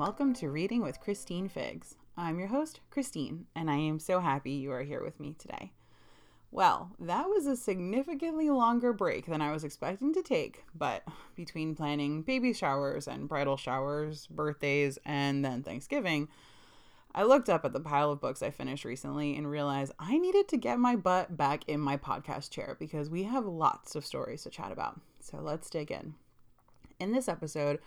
welcome to Reading with Christine Figs. I'm your host, Christine, and I am so happy you are here with me today. Well, that was a significantly longer break than I was expecting to take, but between planning baby showers and bridal showers, birthdays, and then Thanksgiving, I looked up at the pile of books I finished recently and realized I needed to get my butt back in my podcast chair because we have lots of stories to chat about. So let's dig in. In this episode,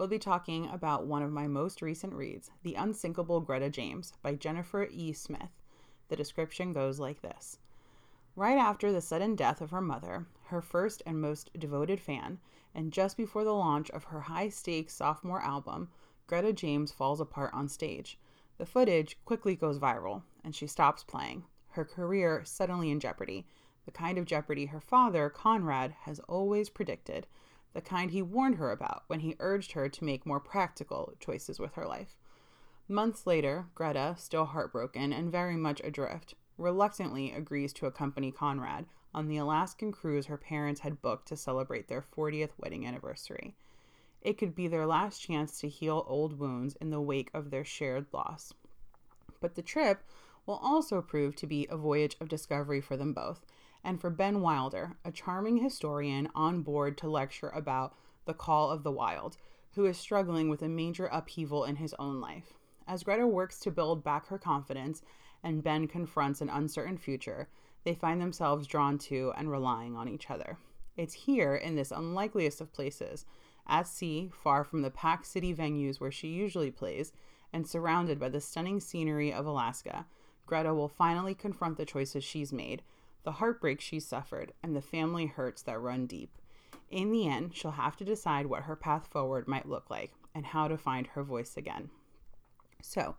we'll be talking about one of my most recent reads, The Unsinkable Greta James by Jennifer E. Smith. The description goes like this Right after the sudden death of her mother, her first and most devoted fan, and just before the launch of her high stakes sophomore album, Greta James falls apart on stage. The footage quickly goes viral, and she stops playing, her career suddenly in jeopardy, the kind of jeopardy her father, Conrad, has always predicted the kind he warned her about when he urged her to make more practical choices with her life. Months later, Greta, still heartbroken and very much adrift, reluctantly agrees to accompany Conrad on the Alaskan cruise her parents had booked to celebrate their 40th wedding anniversary. It could be their last chance to heal old wounds in the wake of their shared loss. But the trip will also prove to be a voyage of discovery for them both, and for Ben Wilder, a charming historian on board to lecture about the call of the wild, who is struggling with a major upheaval in his own life. As Greta works to build back her confidence and Ben confronts an uncertain future, they find themselves drawn to and relying on each other. It's here, in this unlikeliest of places, at sea, far from the packed city venues where she usually plays, and surrounded by the stunning scenery of Alaska, Greta will finally confront the choices she's made the heartbreak she suffered, and the family hurts that run deep. In the end, she'll have to decide what her path forward might look like and how to find her voice again. So,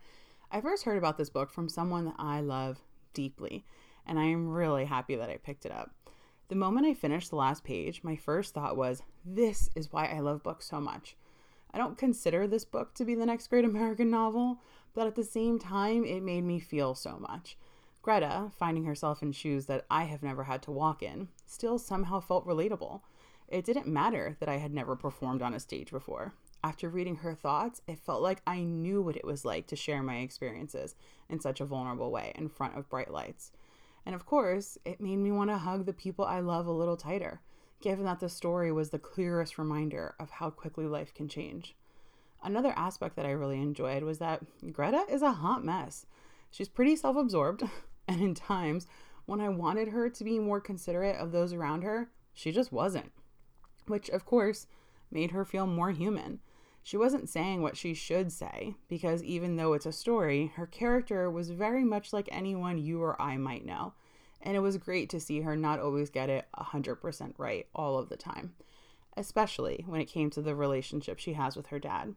I first heard about this book from someone that I love deeply, and I am really happy that I picked it up. The moment I finished the last page, my first thought was, This is why I love books so much. I don't consider this book to be the next great American novel, but at the same time, it made me feel so much. Greta, finding herself in shoes that I have never had to walk in, still somehow felt relatable. It didn't matter that I had never performed on a stage before. After reading her thoughts, it felt like I knew what it was like to share my experiences in such a vulnerable way in front of bright lights. And of course, it made me want to hug the people I love a little tighter, given that the story was the clearest reminder of how quickly life can change. Another aspect that I really enjoyed was that Greta is a hot mess. She's pretty self absorbed, and in times when I wanted her to be more considerate of those around her, she just wasn't. Which, of course, made her feel more human. She wasn't saying what she should say, because even though it's a story, her character was very much like anyone you or I might know. And it was great to see her not always get it 100% right all of the time, especially when it came to the relationship she has with her dad.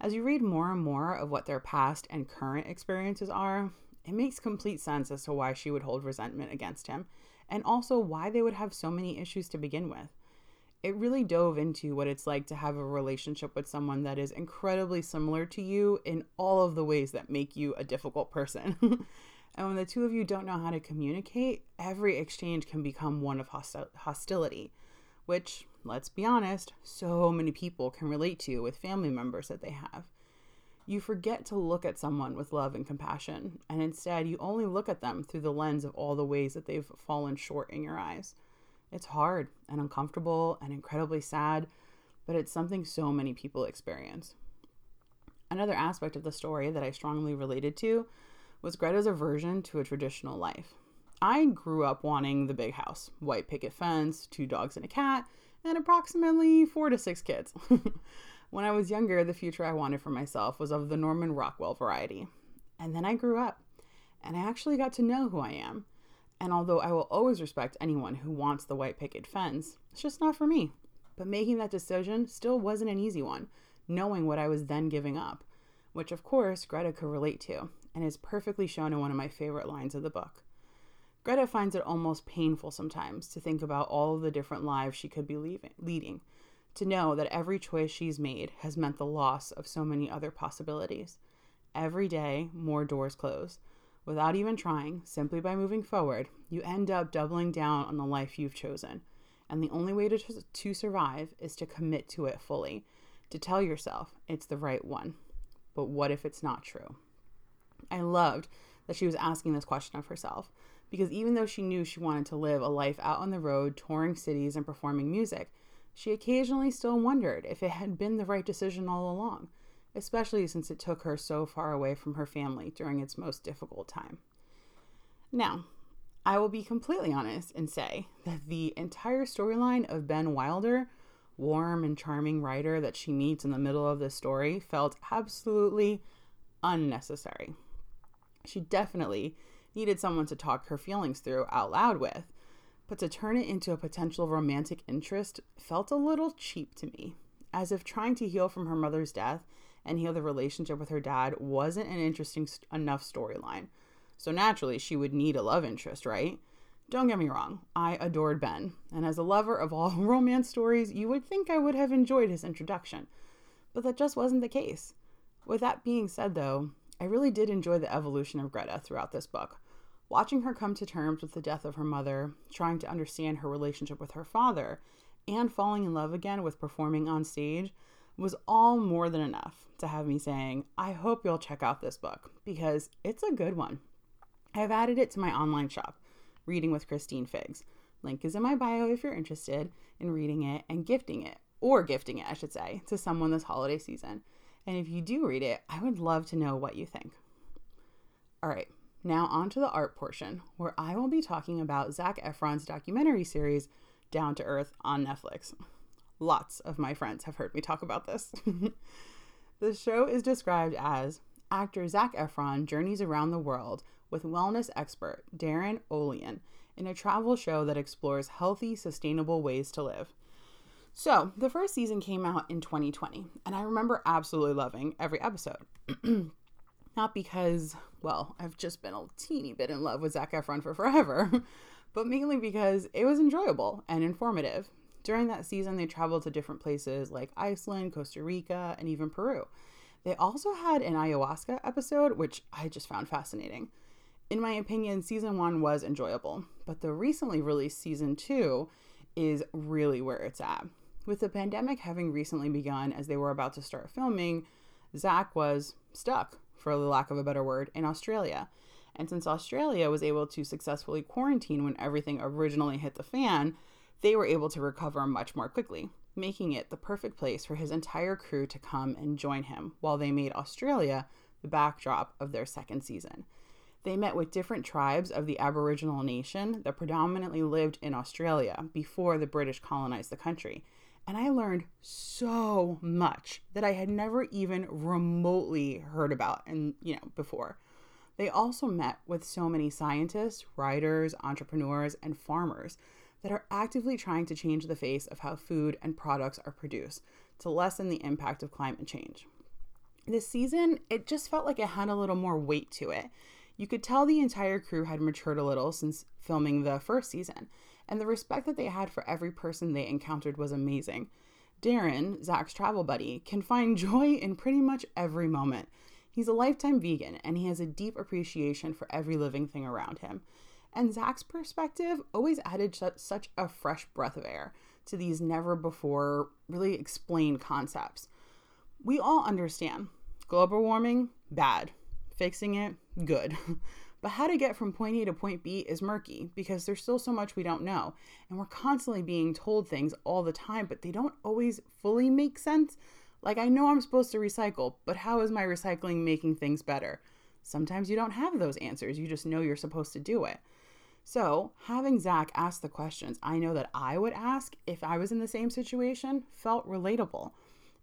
As you read more and more of what their past and current experiences are, it makes complete sense as to why she would hold resentment against him, and also why they would have so many issues to begin with. It really dove into what it's like to have a relationship with someone that is incredibly similar to you in all of the ways that make you a difficult person. and when the two of you don't know how to communicate, every exchange can become one of hostil- hostility, which, let's be honest, so many people can relate to with family members that they have you forget to look at someone with love and compassion, and instead you only look at them through the lens of all the ways that they've fallen short in your eyes. It's hard and uncomfortable and incredibly sad, but it's something so many people experience. Another aspect of the story that I strongly related to was Greta's aversion to a traditional life. I grew up wanting the big house white picket fence, two dogs and a cat, and approximately four to six kids. When I was younger, the future I wanted for myself was of the Norman Rockwell variety. And then I grew up, and I actually got to know who I am. And although I will always respect anyone who wants the white picket fence, it's just not for me. But making that decision still wasn't an easy one, knowing what I was then giving up, which of course Greta could relate to, and is perfectly shown in one of my favorite lines of the book. Greta finds it almost painful sometimes to think about all of the different lives she could be leaving, leading, to know that every choice she's made has meant the loss of so many other possibilities. Every day, more doors close. Without even trying, simply by moving forward, you end up doubling down on the life you've chosen. And the only way to, to survive is to commit to it fully, to tell yourself it's the right one. But what if it's not true? I loved that she was asking this question of herself because even though she knew she wanted to live a life out on the road, touring cities and performing music, she occasionally still wondered if it had been the right decision all along, especially since it took her so far away from her family during its most difficult time. Now, I will be completely honest and say that the entire storyline of Ben Wilder, warm and charming writer that she meets in the middle of the story, felt absolutely unnecessary. She definitely needed someone to talk her feelings through out loud with, but to turn it into a potential romantic interest felt a little cheap to me, as if trying to heal from her mother's death and heal the relationship with her dad wasn't an interesting enough storyline. So naturally, she would need a love interest, right? Don't get me wrong, I adored Ben, and as a lover of all romance stories, you would think I would have enjoyed his introduction. But that just wasn't the case. With that being said, though, I really did enjoy the evolution of Greta throughout this book. Watching her come to terms with the death of her mother, trying to understand her relationship with her father, and falling in love again with performing on stage was all more than enough to have me saying, I hope you'll check out this book because it's a good one. I have added it to my online shop, Reading with Christine Figs. Link is in my bio if you're interested in reading it and gifting it, or gifting it, I should say, to someone this holiday season. And if you do read it, I would love to know what you think. All right, now on to the art portion, where I will be talking about Zac Efron's documentary series, Down to Earth, on Netflix. Lots of my friends have heard me talk about this. the show is described as actor Zac Efron journeys around the world with wellness expert Darin Olien in a travel show that explores healthy, sustainable ways to live. So, the first season came out in 2020, and I remember absolutely loving every episode. Not because, well, I've just been a teeny bit in love with Zac Efron for forever, but mainly because it was enjoyable and informative. During that season, they traveled to different places like Iceland, Costa Rica, and even Peru. They also had an ayahuasca episode, which I just found fascinating. In my opinion, season one was enjoyable, but the recently released season two is really where it's at. With the pandemic having recently begun as they were about to start filming, Zac was stuck, for the lack of a better word, in Australia. And since Australia was able to successfully quarantine when everything originally hit the fan, they were able to recover much more quickly, making it the perfect place for his entire crew to come and join him while they made Australia the backdrop of their second season. They met with different tribes of the Aboriginal nation that predominantly lived in Australia before the British colonized the country and I learned so much that I had never even remotely heard about and you know before. They also met with so many scientists, writers, entrepreneurs, and farmers that are actively trying to change the face of how food and products are produced to lessen the impact of climate change. This season, it just felt like it had a little more weight to it. You could tell the entire crew had matured a little since filming the first season, and the respect that they had for every person they encountered was amazing. Darin, Zac's travel buddy, can find joy in pretty much every moment. He's a lifetime vegan and he has a deep appreciation for every living thing around him. And Zac's perspective always added such a fresh breath of air to these never before really explained concepts. We all understand global warming, bad. Fixing it, good. But how to get from point A to point B is murky because there's still so much we don't know. And we're constantly being told things all the time, but they don't always fully make sense. Like, I know I'm supposed to recycle, but how is my recycling making things better? Sometimes you don't have those answers, you just know you're supposed to do it. So, having Zac ask the questions I know that I would ask if I was in the same situation felt relatable.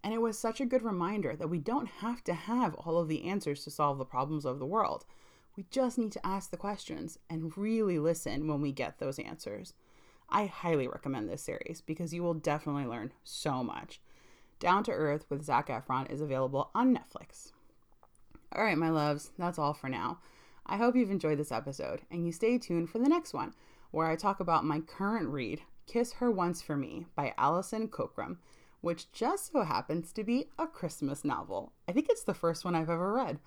And it was such a good reminder that we don't have to have all of the answers to solve the problems of the world. We just need to ask the questions and really listen when we get those answers. I highly recommend this series because you will definitely learn so much. Down to Earth with Zac Efron is available on Netflix. All right, my loves, that's all for now. I hope you've enjoyed this episode and you stay tuned for the next one, where I talk about my current read, Kiss Her Once for Me by Alison Cochrun, which just so happens to be a Christmas novel. I think it's the first one I've ever read.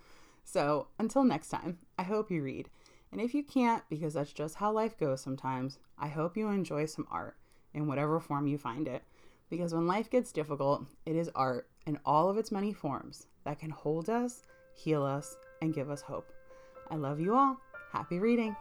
So until next time, I hope you read. And if you can't, because that's just how life goes sometimes, I hope you enjoy some art in whatever form you find it. Because when life gets difficult, it is art in all of its many forms that can hold us, heal us, and give us hope. I love you all. Happy reading.